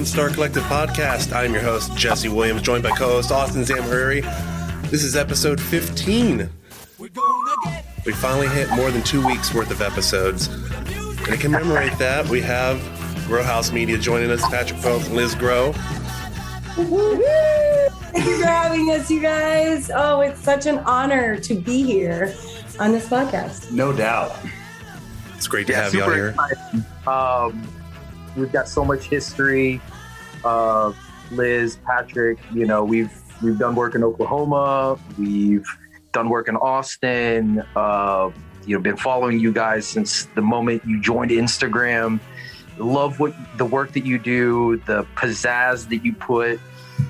welcome Lone Star Collective podcast. I'm your host, Jesse Williams, joined by co host Austin Zamhariri. This is episode 15. We finally hit more than two weeks worth of episodes. And to commemorate that, we have Grow House Media joining us, Patrick Phelps and Liz Grow. Thank you for having us, you guys. Oh, it's such an honor to be here on this podcast. No doubt. It's great to have you on here. Um, we've got so much history. Uh, Liz, Patrick, you know, we've we've done work in Oklahoma. We've done work in Austin. Uh, you know, been following you guys since the moment you joined Instagram. Love what the work that you do, the pizzazz that you put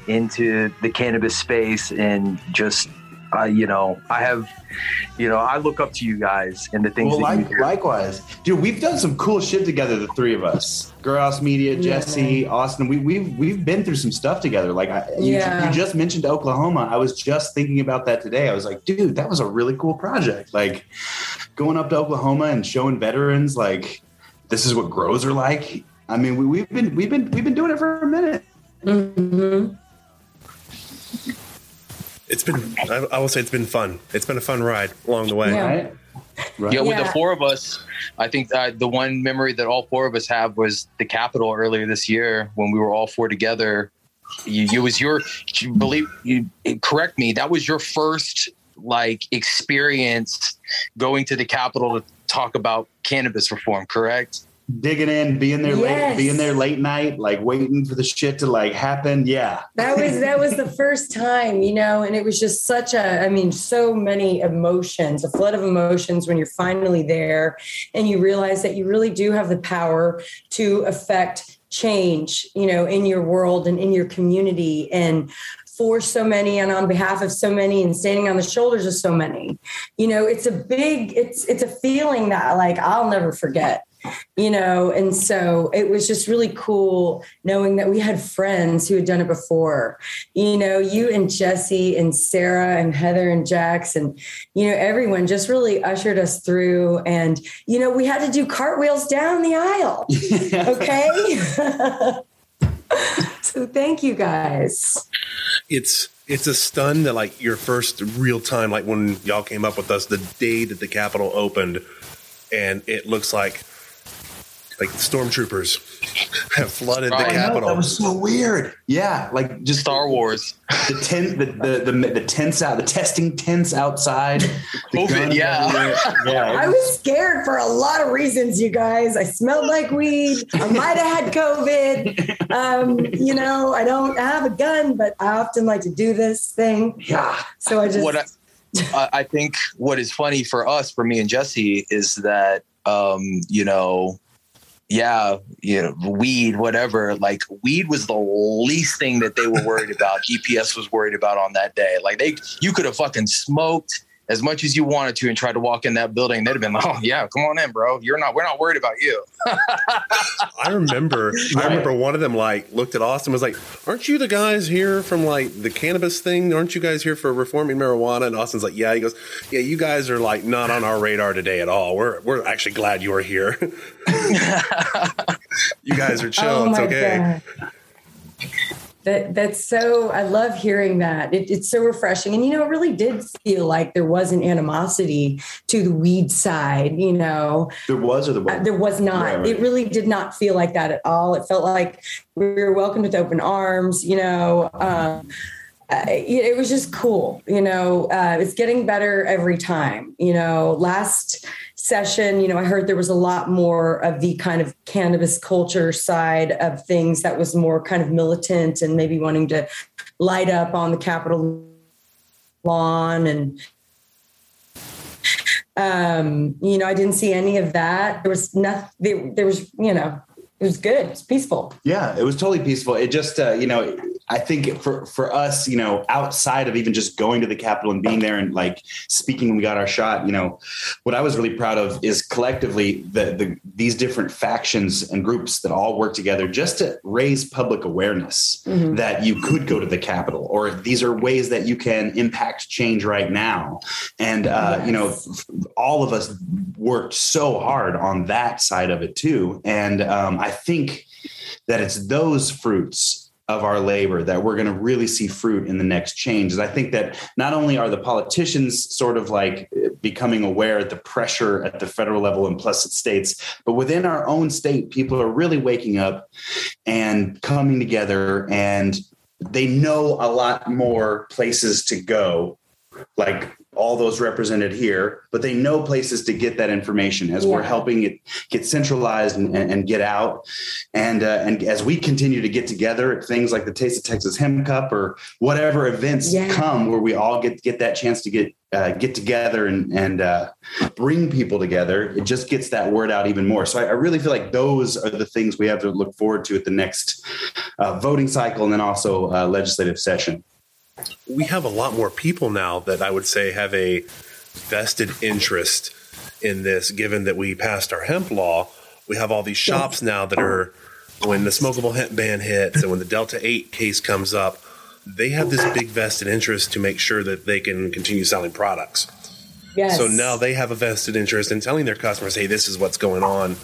into the cannabis space, and just uh, you know, I have, you know, I look up to you guys and the things. Well, that like, you likewise, dude. We've done some cool shit together, the three of us. Grow House Media, Jesse, Austin. We, we've we've been through some stuff together. Like I, you, Yeah. you just mentioned Oklahoma. I was just thinking about that today. I was like, dude, that was a really cool project. Like going up to Oklahoma and showing veterans like this is what grows are like. I mean, we, we've been we've been we've been doing it for a minute. hmm It's been, I, I will say, it's been fun. It's been a fun ride along the way. Yeah. Right? Right. Yeah, with the four of us, I think uh, the one memory that all four of us have was the Capitol earlier this year when we were all four together. You, it was your, you believe you correct me. That was your first like experience going to the Capitol to talk about cannabis reform, correct? Digging in, being there late, being there late night, like waiting for the shit to like happen. Yeah. That was that was the first time, you know, and it was just such a, I mean, so many emotions, a flood of emotions when you're finally there and you realize that you really do have the power to affect change, you know, in your world and in your community and for so many and on behalf of so many and standing on the shoulders of so many. You know, it's a big, it's it's a feeling that like I'll never forget you know and so it was just really cool knowing that we had friends who had done it before. You know you and jesse and sarah and heather and jax and you know everyone just really ushered us through. And you know we had to do cartwheels down the aisle okay? So thank you guys. It's it's a stun that like your first real time, like when y'all came up with us the day that the Capitol opened, and it looks like like stormtroopers have flooded the Right. I know, Capitol. that was so weird. Yeah, like just Star Wars. the tent, the the, the the tents out, the testing tents outside. COVID, yeah. yeah. I was scared for a lot of reasons, you guys. I smelled like weed. I might have had COVID. Um, you know, I don't have a gun, but I often like to do this thing. yeah. So I just what I, I- I think what is funny for us, for me and Jesse, is that um, you know, yeah, you know, weed, whatever. Like weed was the least thing that they were worried about. DPS was worried about on that day. Like they, you could have fucking smoked as much as you wanted to and tried to walk in that building. They'd have been like, "Oh yeah, come on in, bro. You're not. We're not worried about you." I remember I remember one of them like looked at Austin was like, Aren't you the guys here from like the cannabis thing? Aren't you guys here for reforming marijuana? And Austin's like, Yeah. He goes, Yeah, you guys are like not on our radar today at all. We're we're actually glad you are here. you guys are chill. Oh it's okay. God. That that's so I love hearing that. It, it's so refreshing. And you know, it really did feel like there was an animosity to the weed side, you know. There was or there Uh, was. there was not. Right, right. It really did not feel like that at all. It felt like we were welcomed with open arms. You know, um, uh, it was just cool. You know, uh, it's getting better every time. You know, last session, you know, I heard there was a lot more of the kind of cannabis culture side of things that was more kind of militant and maybe wanting to light up on the Capitol lawn and um you know i didn't see any of that there was nothing there, there was you know it was good it was peaceful Yeah, it was totally peaceful. It just, uh, you know, I think for for us, you know, outside of even just going to the Capitol and being there and like speaking when we got our shot, you know, what I was really proud of is collectively the the these different factions and groups that all work together just to raise public awareness Mhm. that you could go to the Capitol or these are ways that you can impact change right now. And uh, you know, all of us worked so hard on that side of it too. And um, I think that it's those fruits of our labor that we're going to really see fruit in the next change. And I think that not only are the politicians sort of like eh, becoming aware of the pressure at the federal level in plus at states, but within our own state, people are really waking up and coming together and they know a lot more places to go like all those represented here, but they know places to get that information as yeah. we're helping it get centralized and, and, and get out. And uh, and as we continue to get together at things like the Taste of Texas Hemp Cup or whatever events yeah. come where we all get get that chance to get uh, get together and and uh, bring people together, it just gets that word out even more. So I, I, really feel like those are the things we have to look forward to at the next uh, voting cycle and then also uh, legislative session we have a lot more people now that I would say have a vested interest in this, given that we passed our hemp law. We have all these shops now that are, when the smokable hemp ban hits and when the Delta 8 case comes up, they have this big vested interest to make sure that they can continue selling products. Yes. So now they have a vested interest in telling their customers, hey, this is what's going on.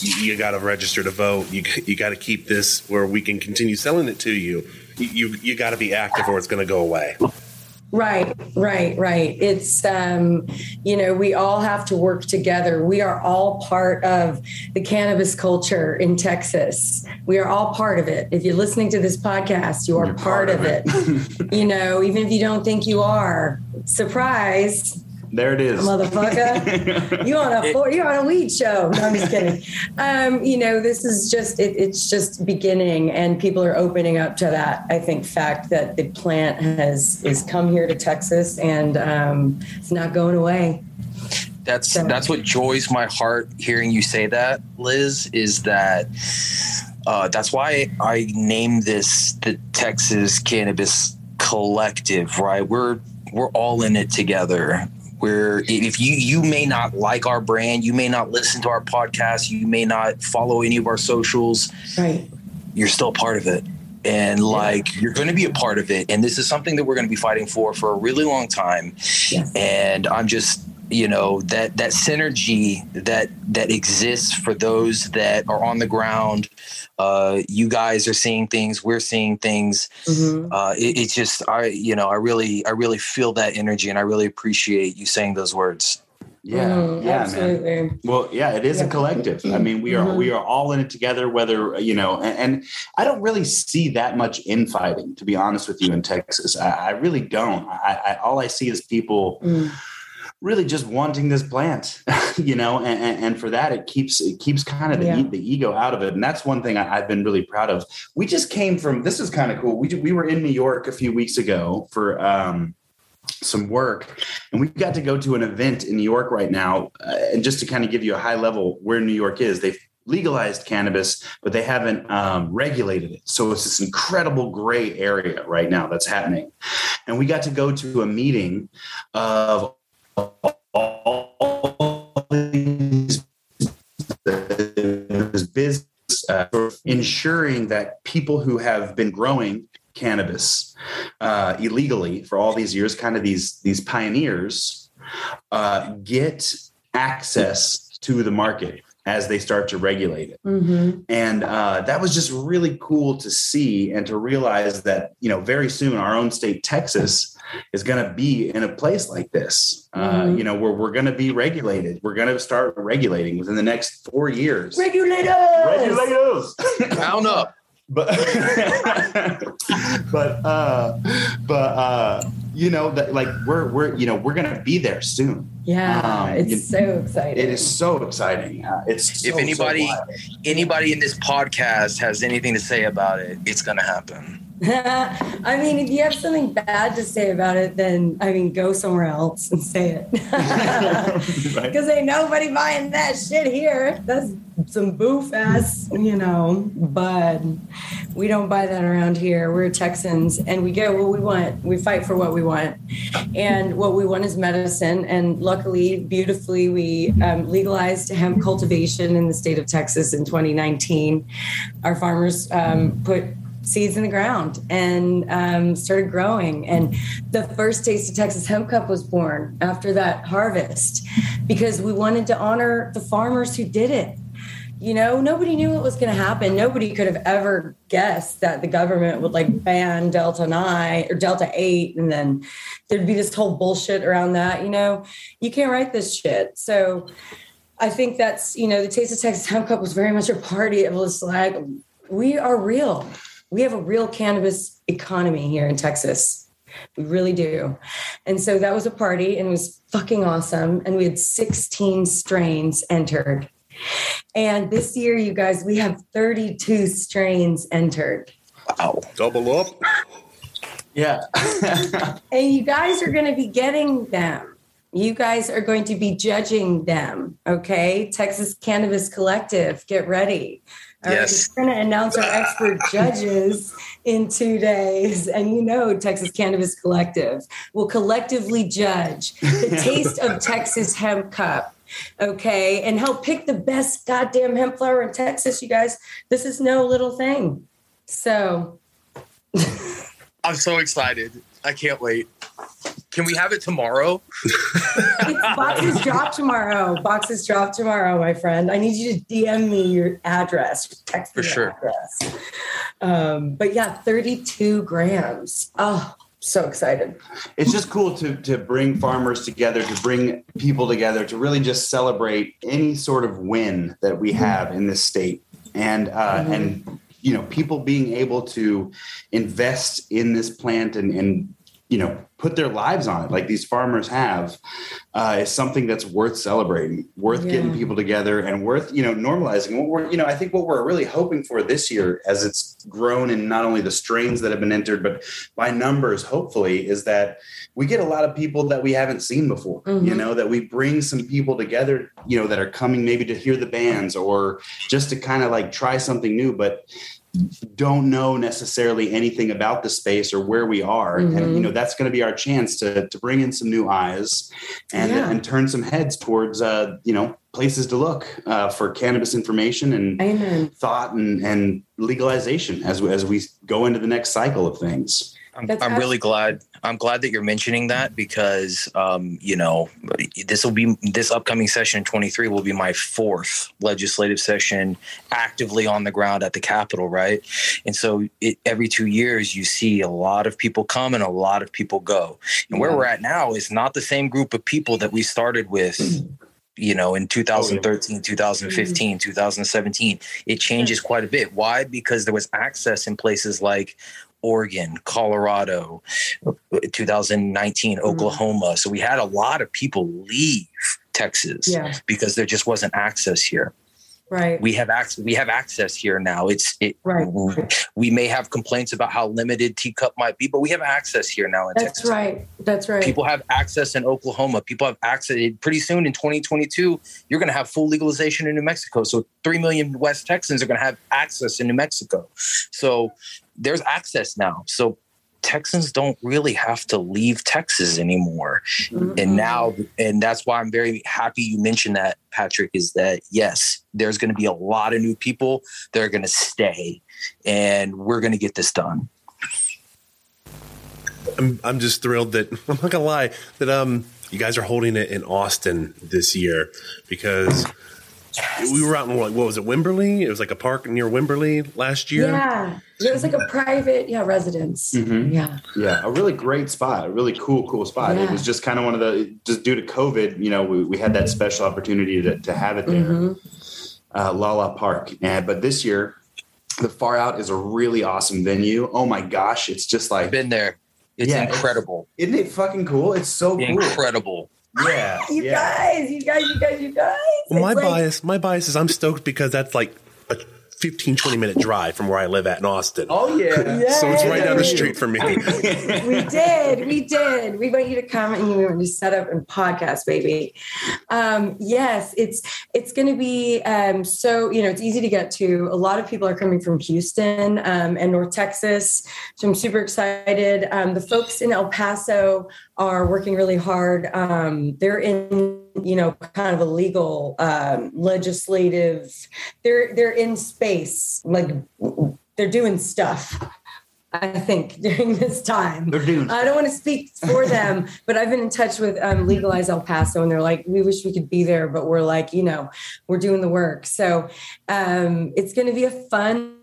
You, you got to register to vote. You, you got to keep this where we can continue selling it to you you you got to be active or it's going to go away. Right, right, right. It's, um, you know, we all have to work together. We are all part of the cannabis culture in Texas. We are all part of it. If you're listening to this podcast, you are part, part, of, of it. it. you know, even if you don't think you are, surprise, there it is, motherfucker. you on a you on a weed show? No, I'm just kidding. Um, you know, this is just it, it's just beginning, and people are opening up to that. I think fact that the plant has is come here to Texas, and um, it's not going away. That's so. that's what joys my heart hearing you say that, Liz. Is that uh, that's why I named this the Texas Cannabis Collective. Right, we're we're all in it together where if you you may not like our brand, you may not listen to our podcast, you may not follow any of our socials, right? You're still part of it. And like you're going to be a part of it, and this is something that we're going to be fighting for for a really long time. Yes. And I'm just you know that that synergy that that exists for those that are on the ground. Uh, you guys are seeing things we're seeing things. Mm-hmm. uh, it, it's just i you know i really i really feel that energy and i really appreciate you saying those words. Yeah mm, yeah absolutely. man well yeah it is yeah. a collective. I mean we are mm-hmm. we are all in it together whether you know and, and, i don't really see that much infighting to be honest with you in texas. I, I really don't. I, I, all i see is people mm really just wanting this plant, you know, and, and, for that it keeps it keeps kind of the, yeah. the ego out of it, and that's one thing I, have been really proud of. We just came from this is kind of cool. We we were in New York a few weeks ago for. Um, some work and we got to go to an event in new york right now uh, and just to kind of give you a high level where new york is they've legalized cannabis, but they haven't um, regulated it. So it's this incredible gray area right now that's happening. And we got to go to a meeting of all these business uh, ensuring that people who have been growing cannabis uh, illegally for all these years, kind of these these pioneers, uh, get access to the market as they start to regulate it. Mm-hmm. And uh, that was just really cool to see and to realize that, you know, very soon our own state, Texas, is going to be in a place like this, uh, mm-hmm. uh, you know, where we're going to be regulated. We're going to start regulating within the next four years. Regulators! Regulators! Count up but but uh but uh you know that like we're we're you know we're gonna be there soon yeah um, it's you, so exciting it is so exciting uh, it's if anybody so anybody in this podcast has anything to say about it it's gonna happen I mean, if you have something bad to say about it, then I mean, go somewhere else and say it. Because right. ain't nobody buying that shit here. That's some boof ass, you know, but we don't buy that around here. We're Texans and we get what we want. We fight for what we want. And what we want is medicine. And luckily, beautifully, we um, legalized hemp cultivation in the state of Texas in 2019. Our farmers um, put seeds in the ground and um, started growing. And the first Taste of Texas Hemp Cup was born after that harvest because we wanted to honor the farmers who did it You know, nobody knew what was going to happen. Nobody could have ever guessed that the government would like ban Delta 9 or Delta 8 and then there'd be this whole bullshit around that. You know, you can't write this shit. So I think that's, you know, the Taste of Texas Hemp Cup was very much a party. It was like, we are real. We have a real cannabis economy here in Texas. We really do. And so that was a party and it was fucking awesome. And we had 16 strains entered. And this year, you guys, we have 32 strains entered. Wow. Double up. Yeah. And you guys are going to be getting them. You guys are going to be judging them. Okay. Texas Cannabis Collective, get ready. All right, Yes. We're going to announce our expert judges in two days. And you know, Texas Cannabis Collective will collectively judge the taste of Texas Hemp Cup. Okay. And help pick the best goddamn hemp flower in Texas, you guys. This is no little thing. So, I'm so excited. I can't wait. Can we have it tomorrow? It's boxes drop tomorrow. Boxes drop tomorrow, my friend. I need you to DM me your address. Text me For your sure. address. Um, but yeah, 32 grams. Oh, so excited. it's just cool to to bring farmers together, to bring people together, to really just celebrate any sort of win that we have in this state, and uh, and you know people being able to invest in this plant and and you know put their lives on it like these farmers have uh, is something that's worth celebrating worth getting people together and worth you know normalizing. What we're you know i think what we're really hoping for this year as it's grown in not only the strains that have been entered but by numbers hopefully is that we get a lot of people that we haven't seen before you Mhm. know that we bring some people together you know that are coming maybe to hear the bands or just to kind of like try something new. But don't know necessarily anything about the space or where we are and Mhm. you know that's going to be our chance to to bring in some new eyes and Yeah. and turn some heads towards uh you know places to look uh, for cannabis information and Amen. thought and and legalization as we, as we go into the next cycle of things I'm, That's I'm really glad. I'm glad that you're mentioning that because, um, you know, this will be this upcoming session in 23 will be my fourth legislative session actively on the ground at the Capitol, right? And so it, every two years, you see a lot of people come and a lot of people go. And where Yeah. we're at now is not the same group of people that we started with. You know, in 2013, 2015, 2017, it changes quite a bit. Why? Because there was access in places like Oregon, Colorado, 2019, Mm-hmm. Oklahoma. So we had a lot of people leave Texas Yeah, because there just wasn't access here. right. We have access. We have access here now. It's it. Right. We may have complaints about how limited TCUP might be, but we have access here now in That's Texas. right. That's right. People have access in Oklahoma. People have access. Pretty soon in 2022, you're going to have full legalization in New Mexico. So 3 million West Texans are going to have access in New Mexico. So there's access now. So Texans don't really have to leave Texas anymore. Mhm. And now, and that's why I'm very happy you mentioned that, Patrick, is that yes, there's going to be a lot of new people that are going to stay and we're going to get this done. I'm, I'm just thrilled that I'm not gonna lie that um you guys are holding it in Austin this year because we were out in like what was it Wimberley? It was like a park near Wimberley last year. Yeah. It was like a private, yeah, residence. Mhm. Yeah. Yeah, a really great spot, a really cool, cool spot. It was just kind of one of the, just due to COVID, you know, we, we had that special opportunity to, to have it there, Mhm. uh, Lala Park. And, but this year, the Far Out is a really awesome venue. Oh my gosh, it's just like, Been there. It's Yeah, it's- incredible. isn't it fucking cool? It's so cool. Incredible. Yeah, You yeah. guys, you guys, you guys, you guys. Well, my like- bias, my bias is I'm stoked because that's like a 15, 20 minute drive from where I live at in Austin. Oh yeah. so it's right down the street from me. we did we did we want you to come and we want you to set up and podcast baby um yes it's it's going to be um so you know it's easy to get to a lot of people are coming from houston um, and north texas so i'm super excited um, the folks in el paso are working really hard um, they're in you know kind of a legal um, legislative they're they're in space like they're doing stuff I think during this time. They're doomed. I don't want to speak for them, but I've been in touch with um, Legalize El Paso, and they're like, "We wish we could be there, but we're like, you know, we're doing the work." So um, it's going to be a fun,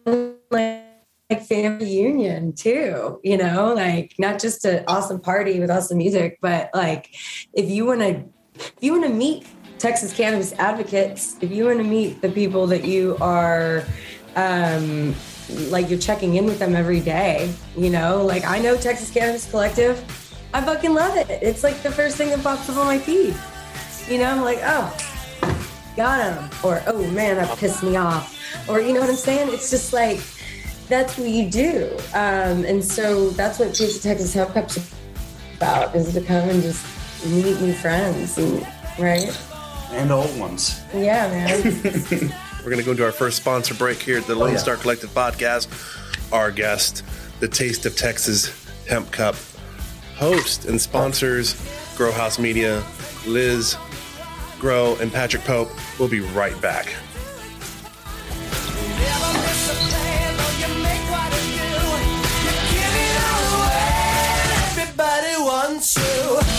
like, like family union too. You know, like not just an awesome party with awesome music, but like if you want to, if you want to meet Texas cannabis advocates, if you want to meet the people that you are. Um, like you're checking in with them every day, you know? Like I know Texas Cannabis Collective. I fucking love it. It's like the first thing that pops up on my feed. You know, I'm like, oh, got him. Or, oh man, that pissed me off. Or, you know what I'm saying? It's just like, that's what you do. Um, and so that's what Taste of Texas Hemp Cup's about, is to come and just meet new friends. And, right? And old ones. Yeah, man. We're going to go into our first sponsor break here at the oh, Lone yeah. Star Collective podcast. Our guest, the Taste of Texas Hemp Cup host and sponsors, Grow House Media, Liz Grow, and Patrick Pope. We'll be right back. Never miss a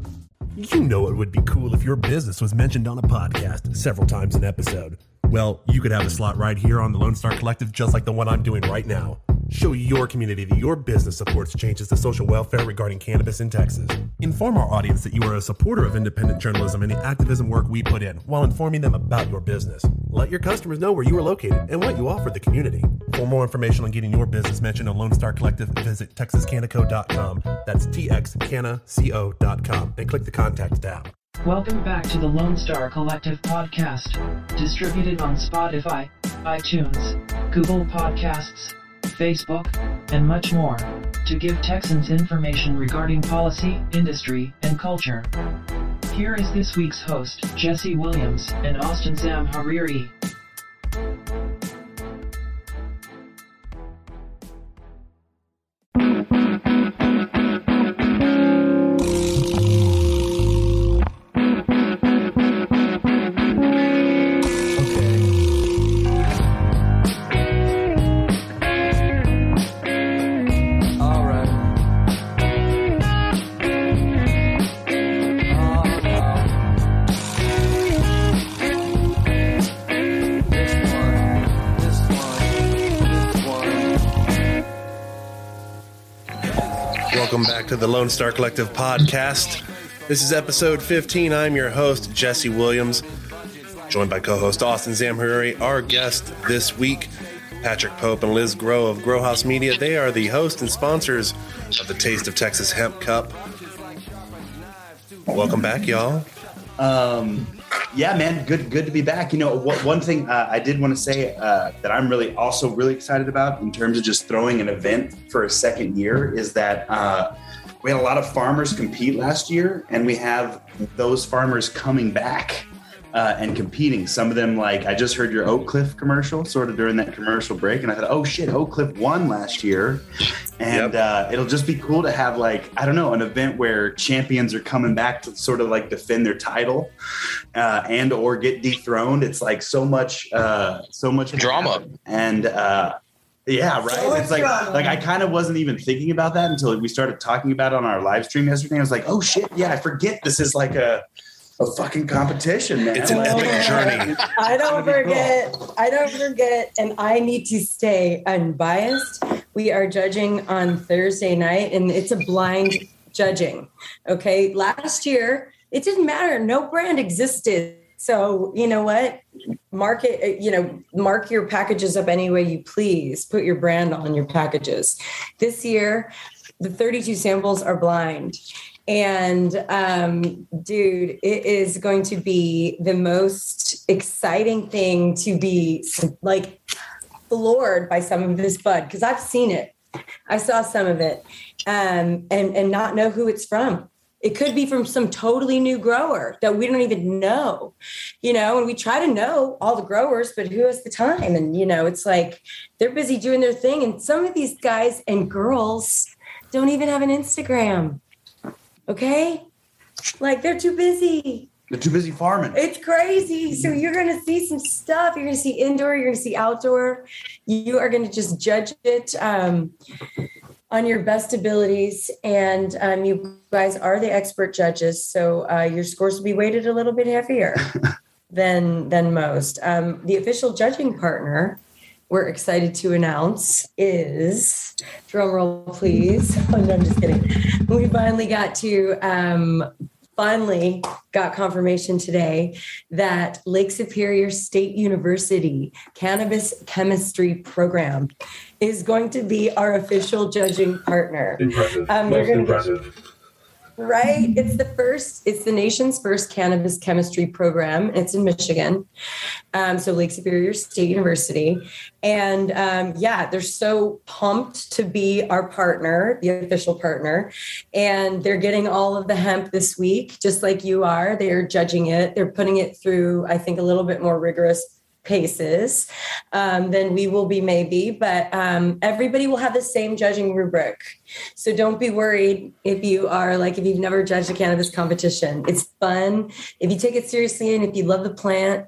You know it would be cool if your business was mentioned on a podcast several times an episode. Well, you could have a slot right here on the Lone Star Collective, just like the one I'm doing right now. Show your community that your business supports changes to social welfare regarding cannabis in Texas. Inform our audience that you are a supporter of independent journalism and the activism work we put in while informing them about your business. Let your customers know where you are located and what you offer the community. For more information on getting your business mentioned on Lone Star Collective, visit texascanaco.com. That's txcanaco.com and click the contact tab. Welcome back to the Lone Star Collective podcast, distributed on Spotify, iTunes, Google Podcasts, Facebook, and much more, to give Texans information regarding policy, industry, and culture. Here is this week's host, Jesse Williams and Austin Zamhariri. To the Lone Star Collective podcast. This is episode 15. I'm your host, Jesse Williams, joined by co host Austin Zamhariri. Our guest this week, Patrick Pope and Liz Grow of Grow House Media. They are the host and sponsors of the Taste of Texas Hemp Cup. Welcome back, y'all. Um, yeah, man, good, good to be back. You know, one thing uh, I did want to say uh, that I'm really also really excited about in terms of just throwing an event for a second year is that uh, we had a lot of farmers compete last year, and we have those farmers coming back uh, and competing. Some of them, like I just heard your Oak Cliff commercial, sort of during that commercial break, and I thought, oh shit, Oak Cliff won last year, and Yep. uh, it'll just be cool to have like I don't know an event where champions are coming back to sort of like defend their title uh, and or get dethroned. It's like so much, uh, so much Drama. and. Yeah, right. So it's like much drama. like I kind of wasn't even thinking about that until we started talking about it on our live stream yesterday. I was like, oh shit, yeah, I forget this is like a a fucking competition, man. It's an Like- epic journey. I don't That'd forget. I don't forget, and I need to stay unbiased. We are judging on Thursday night, and it's a blind judging. Okay, last year it didn't matter; no brand existed. So you know what? Mark it. You know, mark your packages up any way you please. Put your brand on your packages. This year, the 32 samples are blind. And um, dude, it is going to be the most exciting thing to be like floored by some of this bud because I've seen it. I saw some of it um, and and not know who it's from. It could be from some totally new grower that we don't even know, you know. And we try to know all the growers, but who has the time? And you know, it's like they're busy doing their thing. And some of these guys and girls don't even have an Instagram. Okay, like they're too busy. They're too busy farming. It's crazy. So you're going to see some stuff. You're going to see indoor. You're going to see outdoor. You are going to just judge it um, on your best abilities, and um, you guys are the expert judges. So uh, your scores will be weighted a little bit heavier than than most. Um, the official judging partner we're excited to announce is drum roll, please. Oh, no, I'm just kidding. We finally got to um, finally got confirmation today that Lake Superior State University Cannabis Chemistry Program is going to be our official judging partner. Impressive. Um, Most impressive. Right. It's the first, it's the nation's first cannabis chemistry program. It's in Michigan. Um, so Lake Superior State University. And um, yeah, they're so pumped to be our partner, the official partner. And they're getting all of the hemp this week, just like you are. They're judging it. They're putting it through, I think, a little bit more rigorous paces um, than we will be maybe but um, everybody will have the same judging rubric. So don't be worried if you are like if you've never judged a cannabis competition. It's fun. If you take it seriously and if you love the plant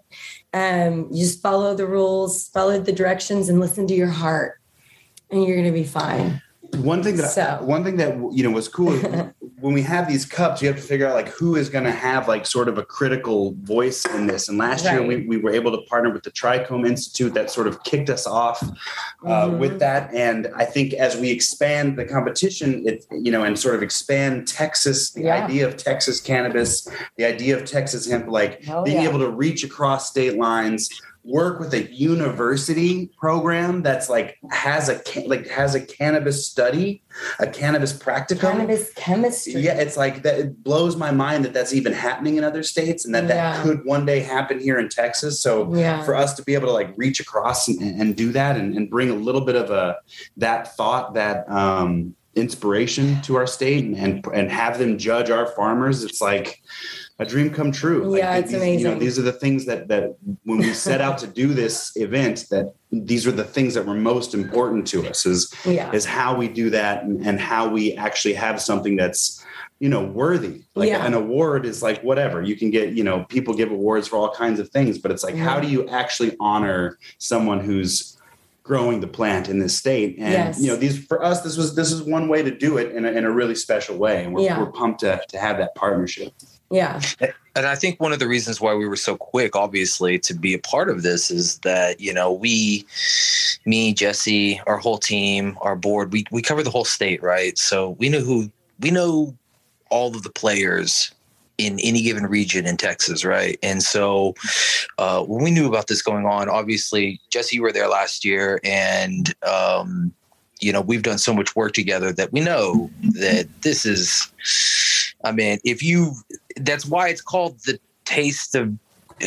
um, you just follow the rules follow the directions and listen to your heart and you're going to be fine. One thing that So- one thing that you know was cool when we have these cups, you have to figure out like who is going to have like sort of a critical voice in this. And last year we, we were able to partner with the Trichome Institute that sort of kicked us off uh, Mhm. with that. And I think as we expand the competition, it you know, and sort of expand Texas, the Yeah. idea of Texas cannabis, the idea of Texas hemp, like Oh, being yeah. able to reach across state lines work with a university program that's like has a like has a cannabis study a cannabis practicum? Cannabis chemistry. Yeah it's like that it blows my mind that that's even happening in other states and that that could one day happen here in texas. So yeah. for us to be able to like reach across and, and do that and, and bring a little bit of a that thought that um inspiration to our state and, and and have them judge our farmers it's like a dream come true. Yeah, it's these, you know these are the things that that when we set out to do this event that these are the things that were most important to us is yeah. is how we do that and, and how we actually have something that's you know worthy. Like Yeah. an award is like whatever. You can get you know people give awards for all kinds of things but it's like how do you actually honor someone who's growing the plant in this state? And Yes. you know these for us this was this is one way to do it in a, in a really special way. And we're, Yeah. we're pumped to, to have that partnership yeah And I think one of the reasons why we were so quick, obviously, to be a part of this is that, you know, we, me, Jesse, our whole team, our board, we, we cover the whole state, right? So we know who, we know all of the players in any given region in Texas, right? And so uh, when we knew about this going on, obviously, Jesse, you were there last year, and, um, you know, we've done so much work together that we know that this is, I mean, if you, that's why it's called the taste of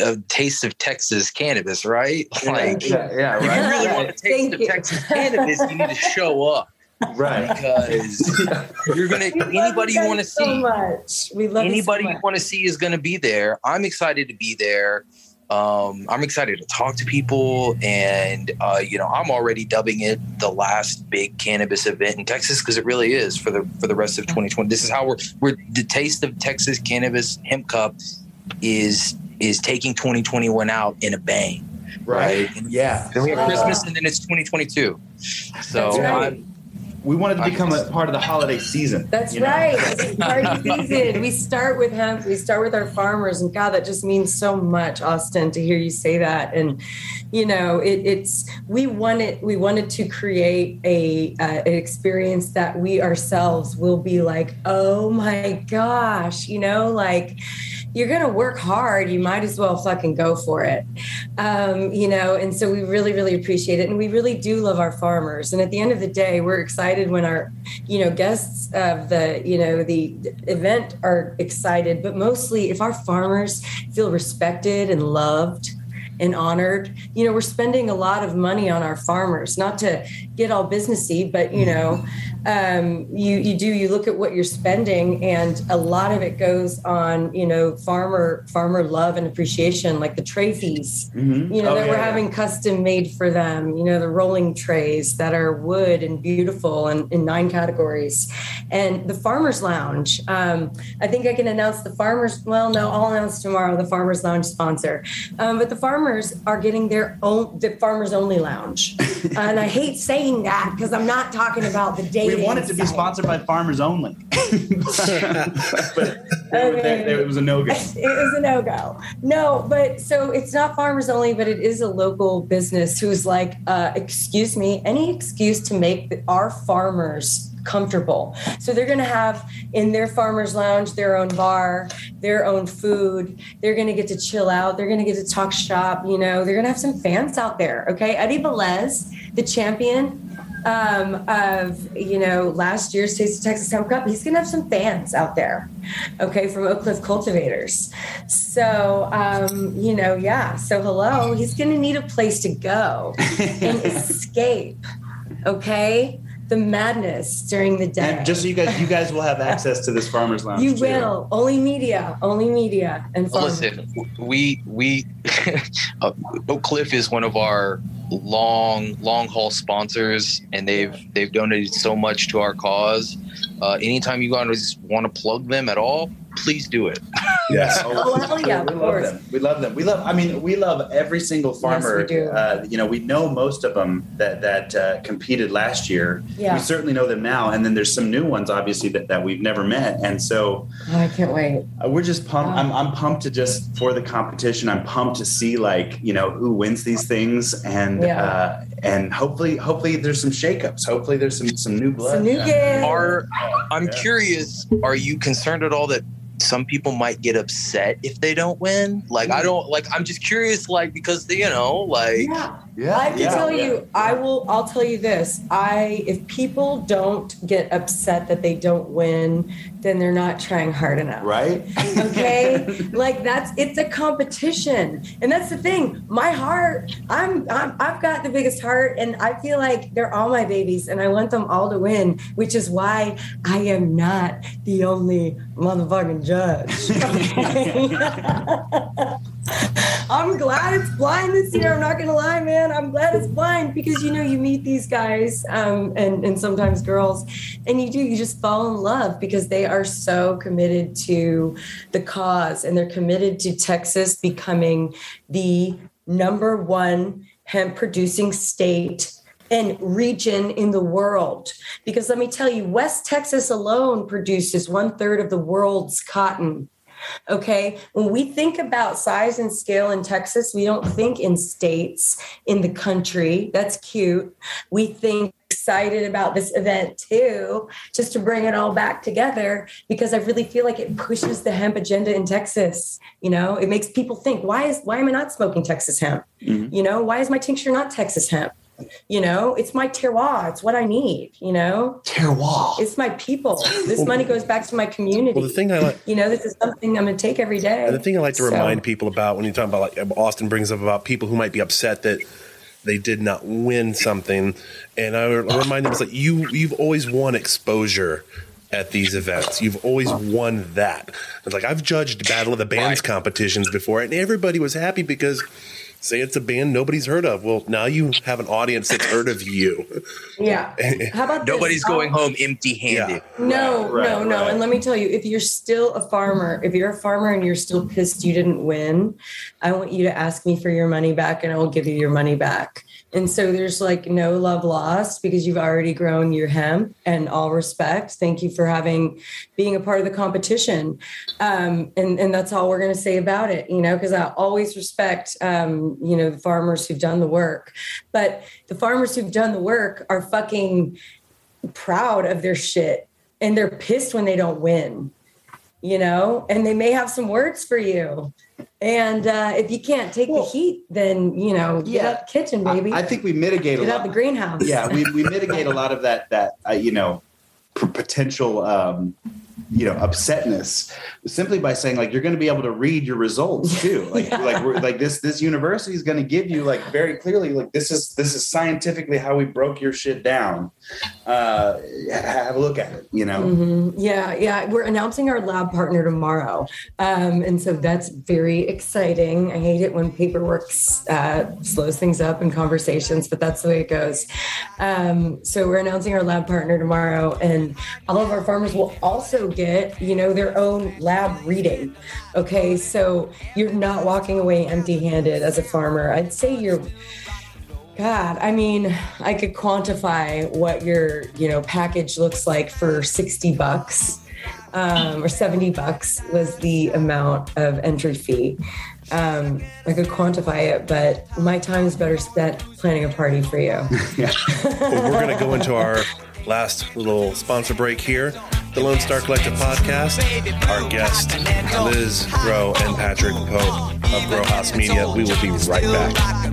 uh, taste of Texas cannabis, right? Like, yeah, yeah if you right really want to taste Thank of you. Texas cannabis, you need to show up right because you're gonna. We Anybody you guys want to so see, much we love you so anybody you want to see is going to be there. I'm excited to be there. Um, I'm excited to talk to people, and uh, you know, I'm already dubbing it the last big cannabis event in Texas because it really is for the for the rest of 2020. This is how we're we're the taste of Texas cannabis hemp cup is is taking 2021 out in a bang. right And yeah Then we have. Christmas, and then it's 2022. So right. I'm- we wanted to become a part of the holiday season That's you know? right. This party season. We start with hemp. We start with our farmers, and God, that just means so much, Austin, to hear you say that. And you know, it, it's we wanted we wanted to create a uh, an experience that we ourselves will be like, oh my gosh, you know, like you're going to work hard. You might as well fucking go for it. Um, you know, and so we really, really appreciate it. And we really do love our farmers. And at the end of the day, we're excited when our, you know, guests of the, you know, the event are excited, but mostly if our farmers feel respected and loved, and honored. You know, we're spending a lot of money on our farmers, not to get all businessy, but you know, um, you you do you look at what you're spending, and a lot of it goes on you know farmer farmer love and appreciation, like the tray fees. Mhm. You know Oh, that yeah, we're yeah. having custom made for them. You know the rolling trays that are wood and beautiful and in nine categories, and the farmers lounge. Um, I think I can announce the farmers. Well, no, I'll announce tomorrow the farmers lounge sponsor. Um, but the farmers are getting their own the farmers only lounge, and I hate saying that because I'm not talking about the day We dating. want it to be sponsored by Farmers Only, but they were- they- they- it was a no go. it was a no go. No, but so it's not farmers only, but it is a local business who's like, uh, excuse me, any excuse to make our farmers comfortable. So they're going to have in their farmers lounge their own bar, their own food. They're going to get to chill out. They're going to get to talk shop. You know, they're going to have some fans out there. Okay, Eddie Velez, the champion um, of you know last year's Taste of Texas Town Cup. He's gonna have some fans out there, okay, from Oak Cliff Cultivators. So um, you know, yeah. So hello, he's gonna need a place to go and escape. Okay, the madness during the day. And just so you guys, you guys will have access to this Farmers Lounge. you too. will only media, only media, and Well, farmers. listen, we we uh, Oak Cliff is one of our long long haul sponsors, and they've they've donated so much to our cause. Uh, anytime you guys want to plug them at all, please do it. Yes. Oh, hell yeah, we of love course. them. We love them. We love. I mean, we love every single farmer. Yes, we do. Uh, you know, we know most of them that that uh, competed last year. Yeah. We certainly know them now, and then there's some new ones, obviously, that, that we've never met. And so Oh, I can't wait. uh, we're just pumped. Wow. I'm, I'm pumped to just for the competition. I'm pumped to see like you know who wins these things, and Yeah. uh, and hopefully, hopefully there's some shakeups. Hopefully there's some some new blood. Some new kids. Are I'm Yeah. curious, are you concerned at all that some people might get upset if they don't win? Like I mm-hmm. don't like I'm just curious like because you know, like Yeah. Yeah, I can yeah, tell yeah. you, I will. I'll tell you this. I if people don't get upset that they don't win, then they're not trying hard enough. Right? Okay, like that's it's a competition, and that's the thing. My heart, I'm, I'm I've got the biggest heart, and I feel like they're all my babies, and I want them all to win, which is why I am not the only motherfucking judge. I'm glad it's blind this year. I'm not gonna lie, man. I'm glad it's blind because you know you meet these guys um, and and sometimes girls, and you do you just fall in love because they are so committed to the cause and they're committed to Texas becoming the number one hemp producing state and region in the world. Because let me tell you, West Texas alone produces one third of the world's cotton. Okay. When we think about size and scale in Texas, we don't think in states in the country. That's cute. We think excited about this event too, just to bring it all back together because I really feel like it pushes the hemp agenda in Texas. You know, it makes people think, why is why am I not smoking Texas hemp? Mhm. You know, why is my tincture not Texas hemp? You know, it's my terroir. It's what I need. You know, Terroir. it's my people. This money goes back to my community. Well, the thing I like. you know, this is something I'm going to take every day. And the thing I like to So- remind people about when you talk about like Austin brings up about people who might be upset that they did not win something, and I remind them it's like you you've always won exposure at these events. You've always won that. It's like I've judged Battle of the Bands Right. competitions before, and everybody was happy because. Say it's a band nobody's heard of. Well, now you have an audience that's heard of you. Yeah. How about nobody's I'll- going home empty-handed. No, Right, no, right, no. right. And let me tell you, if you're still a farmer, if you're a farmer and you're still pissed you didn't win, I want you to ask me for your money back and I will give you your money back. And so there's like no love lost because you've already grown your hemp and all respect. Thank you for having being a part of the competition. Um, and, and that's all we're going to say about it, you know, because I always respect, um, you know, the farmers who've done the work. But the farmers who've done the work are fucking proud of their shit and they're pissed when they don't win. you know, and they may have some words for you. And uh, if you can't take Well, the heat, then you know, get yeah. out the kitchen, baby. I, I think we mitigate a get lot. out the greenhouse. yeah, we, we mitigate a lot of that that uh, you know p- potential um, you know upsetness simply by saying like you're going to be able to read your results too. Like Yeah. like we're, like this this university is going to give you like very clearly like this is this is scientifically how we broke your shit down. Uh, have a look at it. You know. Mhm. Yeah, yeah. We're announcing our lab partner tomorrow. Um, and so that's very exciting. I hate it when paperwork uh, slows things up in conversations, but that's the way it goes. Um, so we're announcing our lab partner tomorrow, and all of our farmers will also get, you know, their own lab reading. Okay, so you're not walking away empty handed as a farmer. I'd say you're God, I mean, I could quantify what your, you know, package looks like for 60 bucks um, or 70 bucks was the amount of entry fee. Um, I could quantify it, but my time is better spent planning a party for you. Well, we're going to go into our last little sponsor break here. The Lone Star Collective podcast. Our guest, Liz Grow and Patrick Pope of Grow House Media. We will be right back.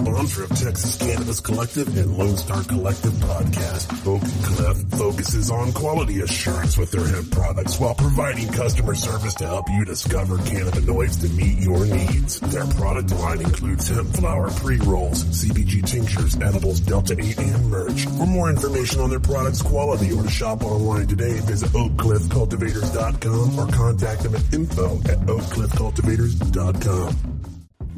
Sponsor of Texas Cannabis Collective and Lone Star Collective podcast. Oak Cliff focuses on quality assurance with their hemp products while providing customer service to help you discover cannabinoids to meet your needs. Their product line includes hemp flower pre-rolls, CBG tinctures, edibles, Delta 8, and merch. For more information on their products quality or to shop online today, visit oakcliffcultivators.com or contact them at info at oakcliffcultivators.com.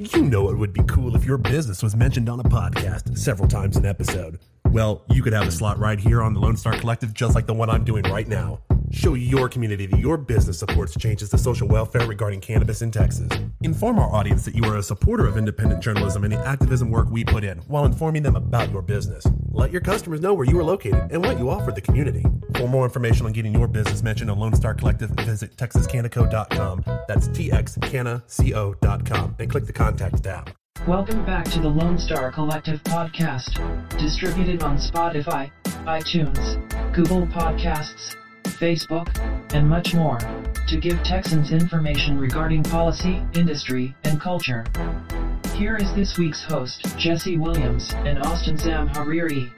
You know it would be cool if your business was mentioned on a podcast several times an episode. Well, you could have a slot right here on the Lone Star Collective, just like the one I'm doing right now. Show your community that your business supports changes to social welfare regarding cannabis in Texas. Inform our audience that you are a supporter of independent journalism and the activism work we put in while informing them about your business. Let your customers know where you are located and what you offer the community. For more information on getting your business mentioned on Lone Star Collective, visit texascanaco.com. That's txcanaco.com and click the contact tab. Welcome back to the Lone Star Collective podcast, distributed on Spotify, iTunes, Google Podcasts, Facebook, and much more, to give Texans information regarding policy, industry, and culture. Here is this week's host, Jesse Williams and Austin Zamhariri.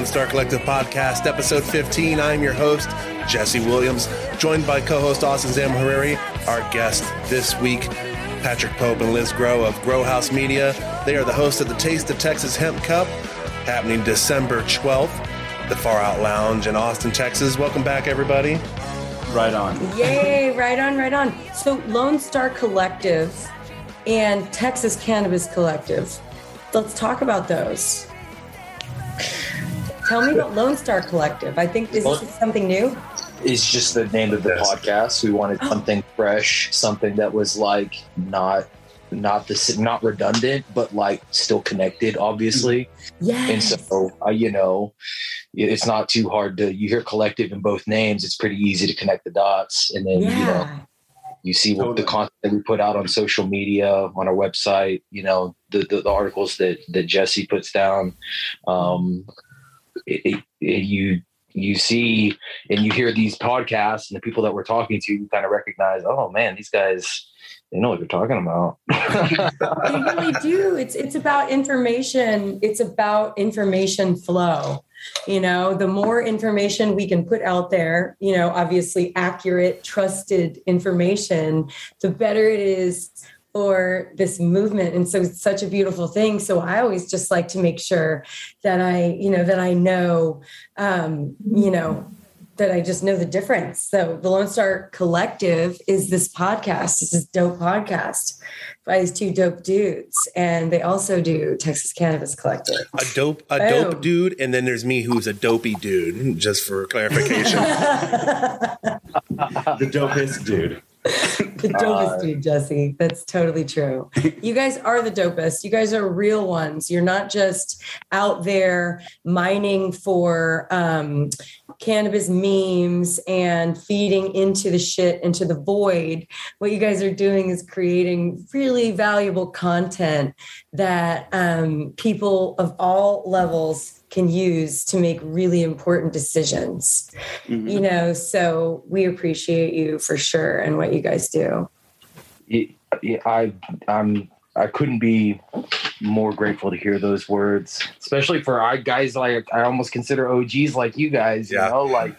Lone Star Collective podcast, episode 15. I'm your host, Jesse Williams, joined by co host Austin Zamhariri. Our guest this week, Patrick Pope and Liz Grow of Grow House Media. They are the hosts of the Taste of Texas Hemp Cup, happening December 12th, the Far Out Lounge in Austin, Texas. Welcome back, everybody. Right on. Yay, right on, right on. So Lone Star Collective and Texas Cannabis Collective. Let's talk about those. Tell me about Lone Star Collective. I think this is this something new? It's just the name of the Yes. podcast. We wanted something fresh, something that was like not not the not redundant, but like still connected, obviously. Yeah. And so, uh, you know, it's not too hard to. You hear collective in both names. It's pretty easy to connect the dots, and then you know you see what the content that we put out on social media, on our website. You know, the the, the articles that that Jesse puts down. Um, it, it, you you see and you hear these podcasts and the people that we're talking to, you kind of recognize, oh man, these guys, they know what they're talking about. they really do. It's it's about information. It's about information flow. You know, the more information we can put out there, you know, obviously accurate, trusted information, the better it is for this movement and so it's such a beautiful thing so i always just like to make sure that i you know that i know um you know that I just know the difference. So the Lone Star Collective is this podcast. This is dope podcast by these two dope dudes, and they also do Texas Cannabis Collective. A dope, a Boom. dope dude, and then there's me, who's a dopey dude. Just for clarification. the dopest dude. The dopest dude, Jesse. That's totally true. You guys are the dopest. You guys are real ones. You're not just out there mining for um, cannabis memes and feeding into the shit, into the void. What you guys are doing is creating really valuable content that um, people of all levels can use to make really important decisions Mhm. you know so we appreciate you for sure and what you guys do it- I I'm I couldn't be more grateful to hear those words, especially for our guys like I almost consider OGs like you guys. You Yeah. know, like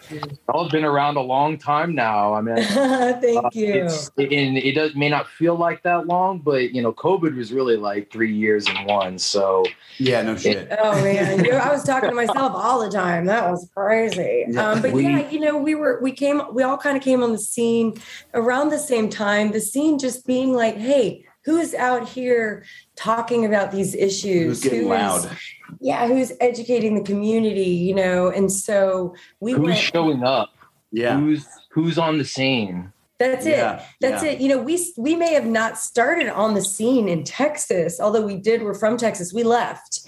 y'all have been around a long time now. I mean, thank uh, you It's, and it does may not feel like that long, but you know, COVID was really like three years in one. So Yeah, no shit. oh man you know, i was talking to myself all the time that was crazy Yeah. um, but We- yeah you know we were we came we all kind of came on the scene around the same time the scene just being like hey who's out here talking about these issues Who's getting Who is- loud? yeah who's educating the community you know and so we who's went showing up? Yeah. Who's who's on the scene? That's it. Yeah, That's yeah. it. You know, we we may have not started on the scene in Texas, although we did. We're from Texas. We left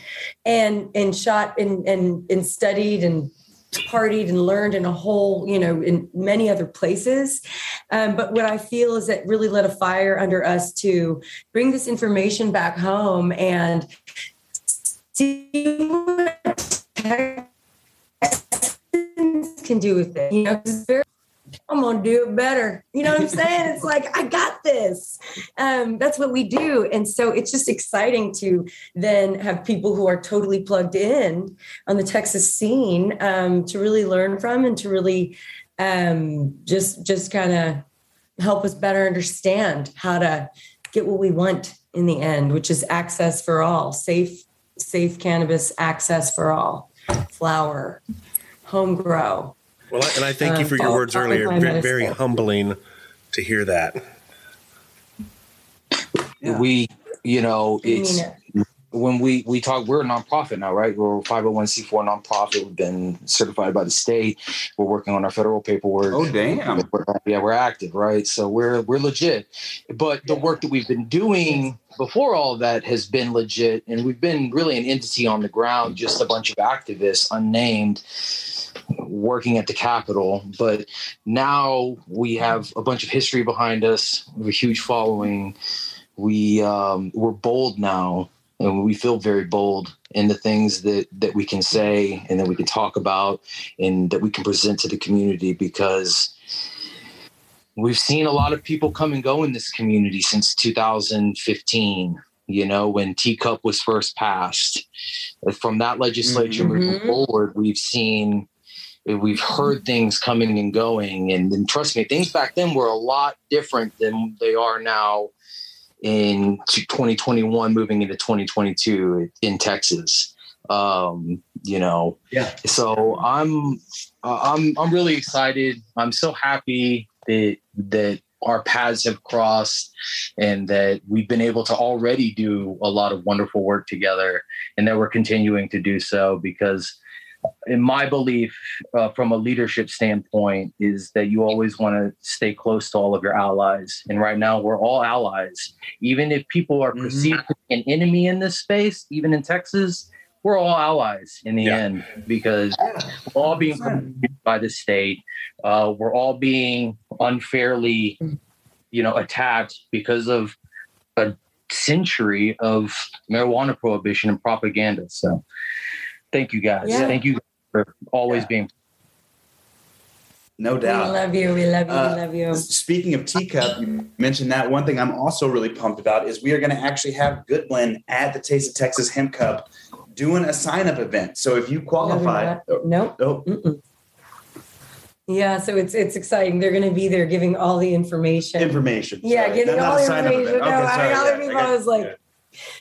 and and shot and and and studied and partied and learned in a whole, you know, in many other places. Um, but what I feel is that really lit a fire under us to bring this information back home and see what can do with it. You know, it's very I'm gonna do it better. You know what I'm saying? It's like I got this. Um, that's what we do, and so it's just exciting to then have people who are totally plugged in on the Texas scene um, to really learn from and to really um, just just kind of help us better understand how to get what we want in the end, which is access for all, safe safe cannabis access for all, flower, home grow. Well, I- and I thank you Um, for your words earlier. Very, very humbling to hear that. Yeah. We, you know, it's it. when we we talk we're a nonprofit now right we're a 501c4 nonprofit we've been certified by the state we're working on our federal paperwork Oh damn. We're- yeah we're active right so we're we're legit but the work that we've been doing before all that has been legit and we've been really an entity on the ground just a bunch of activists unnamed working at the capitol but now we have a bunch of history behind us. We have a huge following. We um, we're bold now and we feel very bold in the things that that we can say and that we can talk about and that we can present to the community because we've seen a lot of people come and go in this community since 2015 you know when TCUP was first passed. From that legislature moving Mhm. forward we've seen we've heard things coming and going and, and trust me things back then were a lot different than they are now in 2021 moving into 2022 in texas. Um you know Yeah. so i'm uh, i'm i'm really excited. I'm so happy that that our paths have crossed and that we've been able to already do a lot of wonderful work together and that we're continuing to do so because in my belief uh, from a leadership standpoint is that you always want to stay close to all of your allies. And right now we're all allies. Even if people are Mhm. perceived to be an enemy in this space even in texas we're all allies in the Yeah. end because we're all being by the state. Uh, we're all being unfairly you know attacked because of a century of marijuana prohibition and propaganda. So thank you guys Yeah. thank you for always Yeah. being No doubt. We doubt. love you. We love you. Uh, we love you. Speaking of TCUP, you mentioned that. One thing I'm also really pumped about is we are going to actually have Goodwin at the Taste of Texas Hemp Cup doing a sign up event. So if you qualify, Nope. oh, Mm-mm. Yeah, so it's it's exciting. They're going to be there giving all the information. information. Yeah, Sorry, getting not all the information. event. No, Okay, I sorry, mean, other yeah, people, got- I was like, yeah.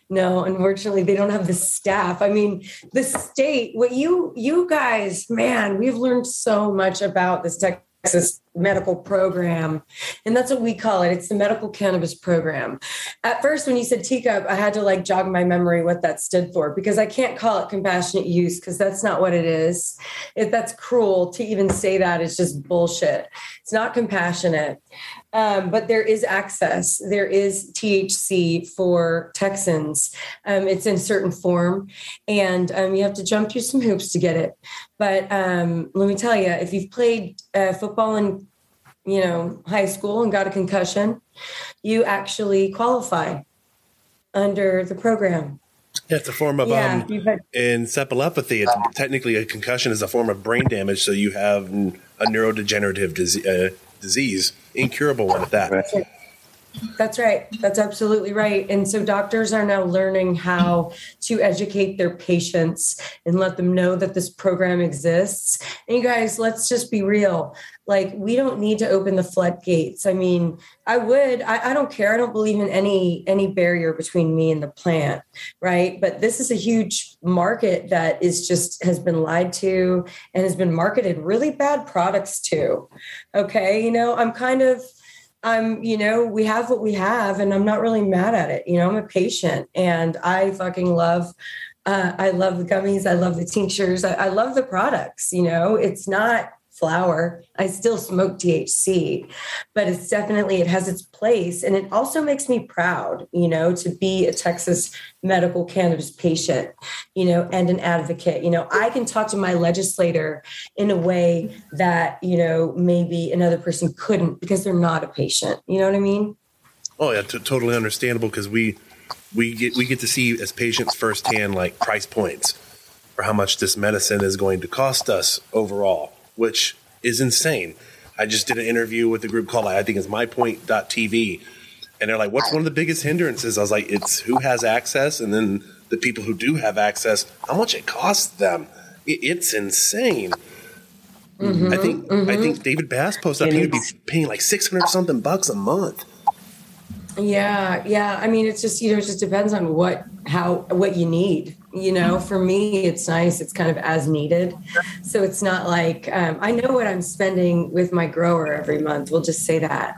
No, unfortunately, they don't have the staff. I mean, the state, what you you guys, man, we've learned so much about this Texas medical program. And that's what we call it. It's the medical cannabis program. At first, when you said TCUP, I had to like jog my memory what that stood for because I can't call it compassionate use because that's not what it is. If that's cruel to even say that, it's just bullshit. It's not compassionate. Um, but there is access. There is THC for Texans. Um, it's in certain form, and um, you have to jump through some hoops to get it. But um, let me tell you, if you've played uh, football in, you know, high school and got a concussion, you actually qualify under the program. Yeah, it's a form of yeah, um, had, encephalopathy. It's technically a concussion is a form of brain damage, so you have a neurodegenerative disease, uh, disease incurable one at that. That's right. That's absolutely right. And so doctors are now learning how to educate their patients and let them know that this program exists. And you guys, let's just be real. Like, we don't need to open the floodgates. I mean, I would, I, I don't care. I don't believe in any any barrier between me and the plant, right? But this is a huge market that is just has been lied to and has been marketed really bad products to. Okay. You know, I'm kind of I'm, you know, we have what we have, and I'm not really mad at it. You know, I'm a patient, and I fucking love. Uh, I love the gummies. I love the tinctures. I, I love the products. You know, it's not flower. I still smoke THC, but it's definitely it has its place, and it also makes me proud. You know, to be a Texas medical cannabis patient. You know, and an advocate. You know, I can talk to my legislator in a way that you know maybe another person couldn't because they're not a patient you know what i mean Oh yeah, t- totally understandable because we we get we get to see as patients firsthand like price points for how much this medicine is going to cost us overall, which is insane. I just did an interview with a group called I think it's MyPoint.tv, and they're like, "What's one of the biggest hindrances?" I was like, "It's who has access, and then the people who do have access, how much it costs them. It's insane." Mm-hmm. I think I mm-hmm. think David Bass posted up he would be paying like six hundred something bucks a month. yeah yeah i mean it's just you know it just depends on what how what you need you know for me it's nice it's kind of as needed. So it's not like um, i know what i'm spending with my grower every month we'll just say that.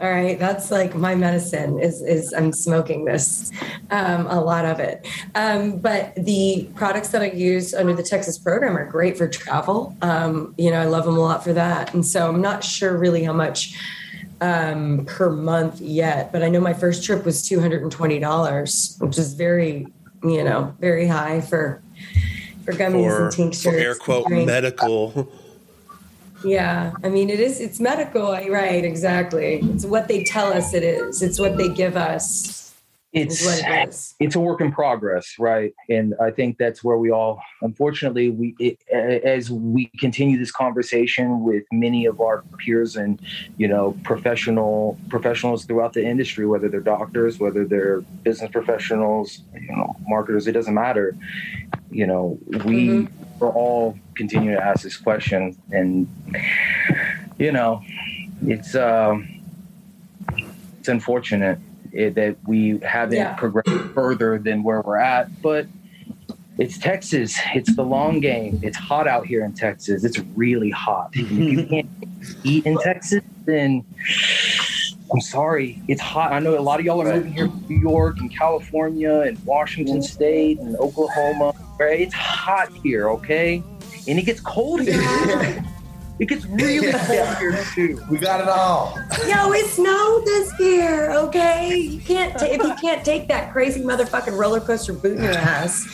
All right that's like my medicine is is i'm smoking this um, a lot of it. Um, but the products that i use under the texas program are great for travel um, you know i love them a lot for that. And so i'm not sure really how much um, per month yet, but I know my first trip was two hundred and twenty dollars, which is very, you know, very high for for gummies for, and tinctures. for air quote medical. Yeah, I mean, it is. It's medical, right? Exactly. It's what they tell us it is. It's what they give us. It's it is. a work in progress, right? And I think that's where we all, unfortunately, we it, as we continue this conversation with many of our peers and you know professional professionals throughout the industry, whether they're doctors, whether they're business professionals, you know, marketers, it doesn't matter. You know, we Mhm. are all continue to ask this question, and you know, it's um, it's unfortunate eh, that we haven't Yeah. progressed further than where we're at, but it's Texas. It's the long game. It's hot out here in Texas. It's really hot. If you can't eat in Texas, then I'm sorry. It's hot. I know a lot of y'all are moving here from New York and California and Washington State and Oklahoma. Right? It's hot here, okay? And it gets cold here. It gets really cold here too. We got it all. Yo, it snowed this year. Okay, you can't ta- if you can't take that crazy motherfucking roller coaster boot in your ass,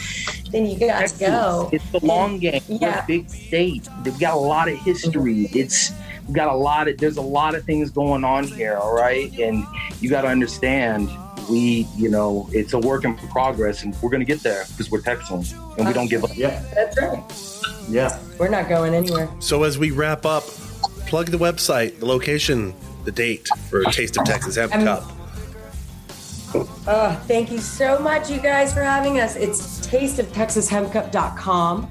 then you gotta go. It's the long game. We're Yeah. a big state. We've got a lot of history. It's we've got a lot of there's a lot of things going on here, all right? And you gotta understand we, you know, it's a work in progress and we're gonna get there because we're Texans and we don't give up. Yeah, That's right. yeah. We're not going anywhere. So as we wrap up, plug the website, the location, the date for Taste of Texas Hemp Cup. Oh, thank you so much, you guys, for having us. It's tasteoftexashempcup.com.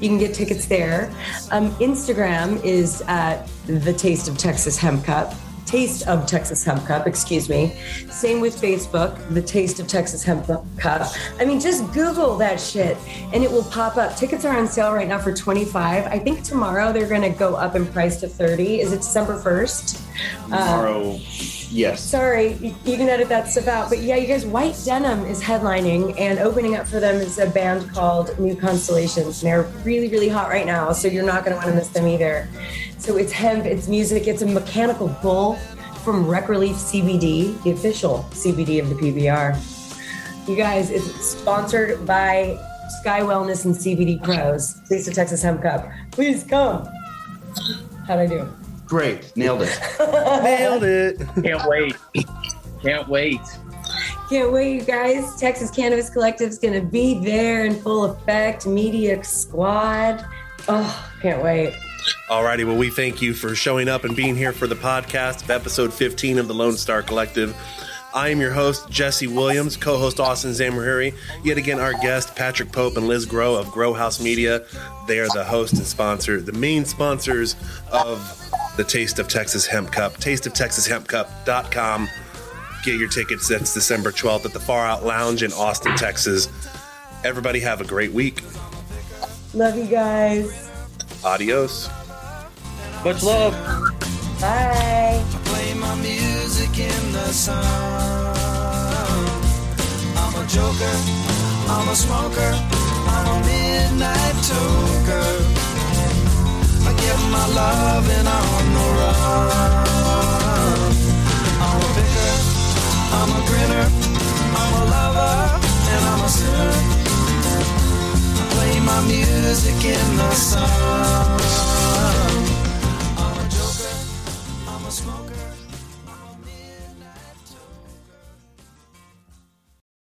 You can get tickets there. Um, Instagram is at the Taste of Texas Hemp Cup. Taste of Texas Hemp Cup, excuse me. Same with Facebook, the Taste of Texas Hemp Cup. I mean, just Google that shit and it will pop up. Tickets are on sale right now for 25. I think tomorrow they're going to go up in price to 30. Is it December 1st? Um, tomorrow, yes. Sorry, you you can edit that stuff out. But yeah, you guys, White Denim is headlining, and opening up for them is a band called New Constellations. And they're really, really hot right now, so you're not going to want to miss them either. So it's hemp, it's music, it's a mechanical bull from Rec Relief CBD, the official CBD of the PBR. You guys, it's sponsored by Sky Wellness and CBD Pros. Taste of Texas Hemp Cup. Please come. How'd I do? Great. Nailed it. Nailed it. Can't wait. Can't wait. Can't wait, you guys. Texas Cannabis Collective is going to be there in full effect. Media Squad. Oh, can't wait. Alrighty, well, we thank you for showing up and being here for the podcast of episode 15 of the Lone Star Collective. I am your host, Jesse Williams, co host Austin Zamhariri. Yet again, our guest, Patrick Pope and Liz Grow of Grow House Media. They are the host and sponsor, the main sponsors of the Taste of Texas Hemp Cup. Tasteoftexashempcup.com. Get your tickets. That's December 12th at the Far Out Lounge in Austin, Texas. Everybody have a great week. Love you guys. Adios. Much love. Bye. play my music in the sun. I'm a joker, I'm a smoker, I'm a midnight toker. I get my loving on the run. I'm a picker, I'm a grinner, I'm a lover, and I'm a sinner. Play my music in the sun.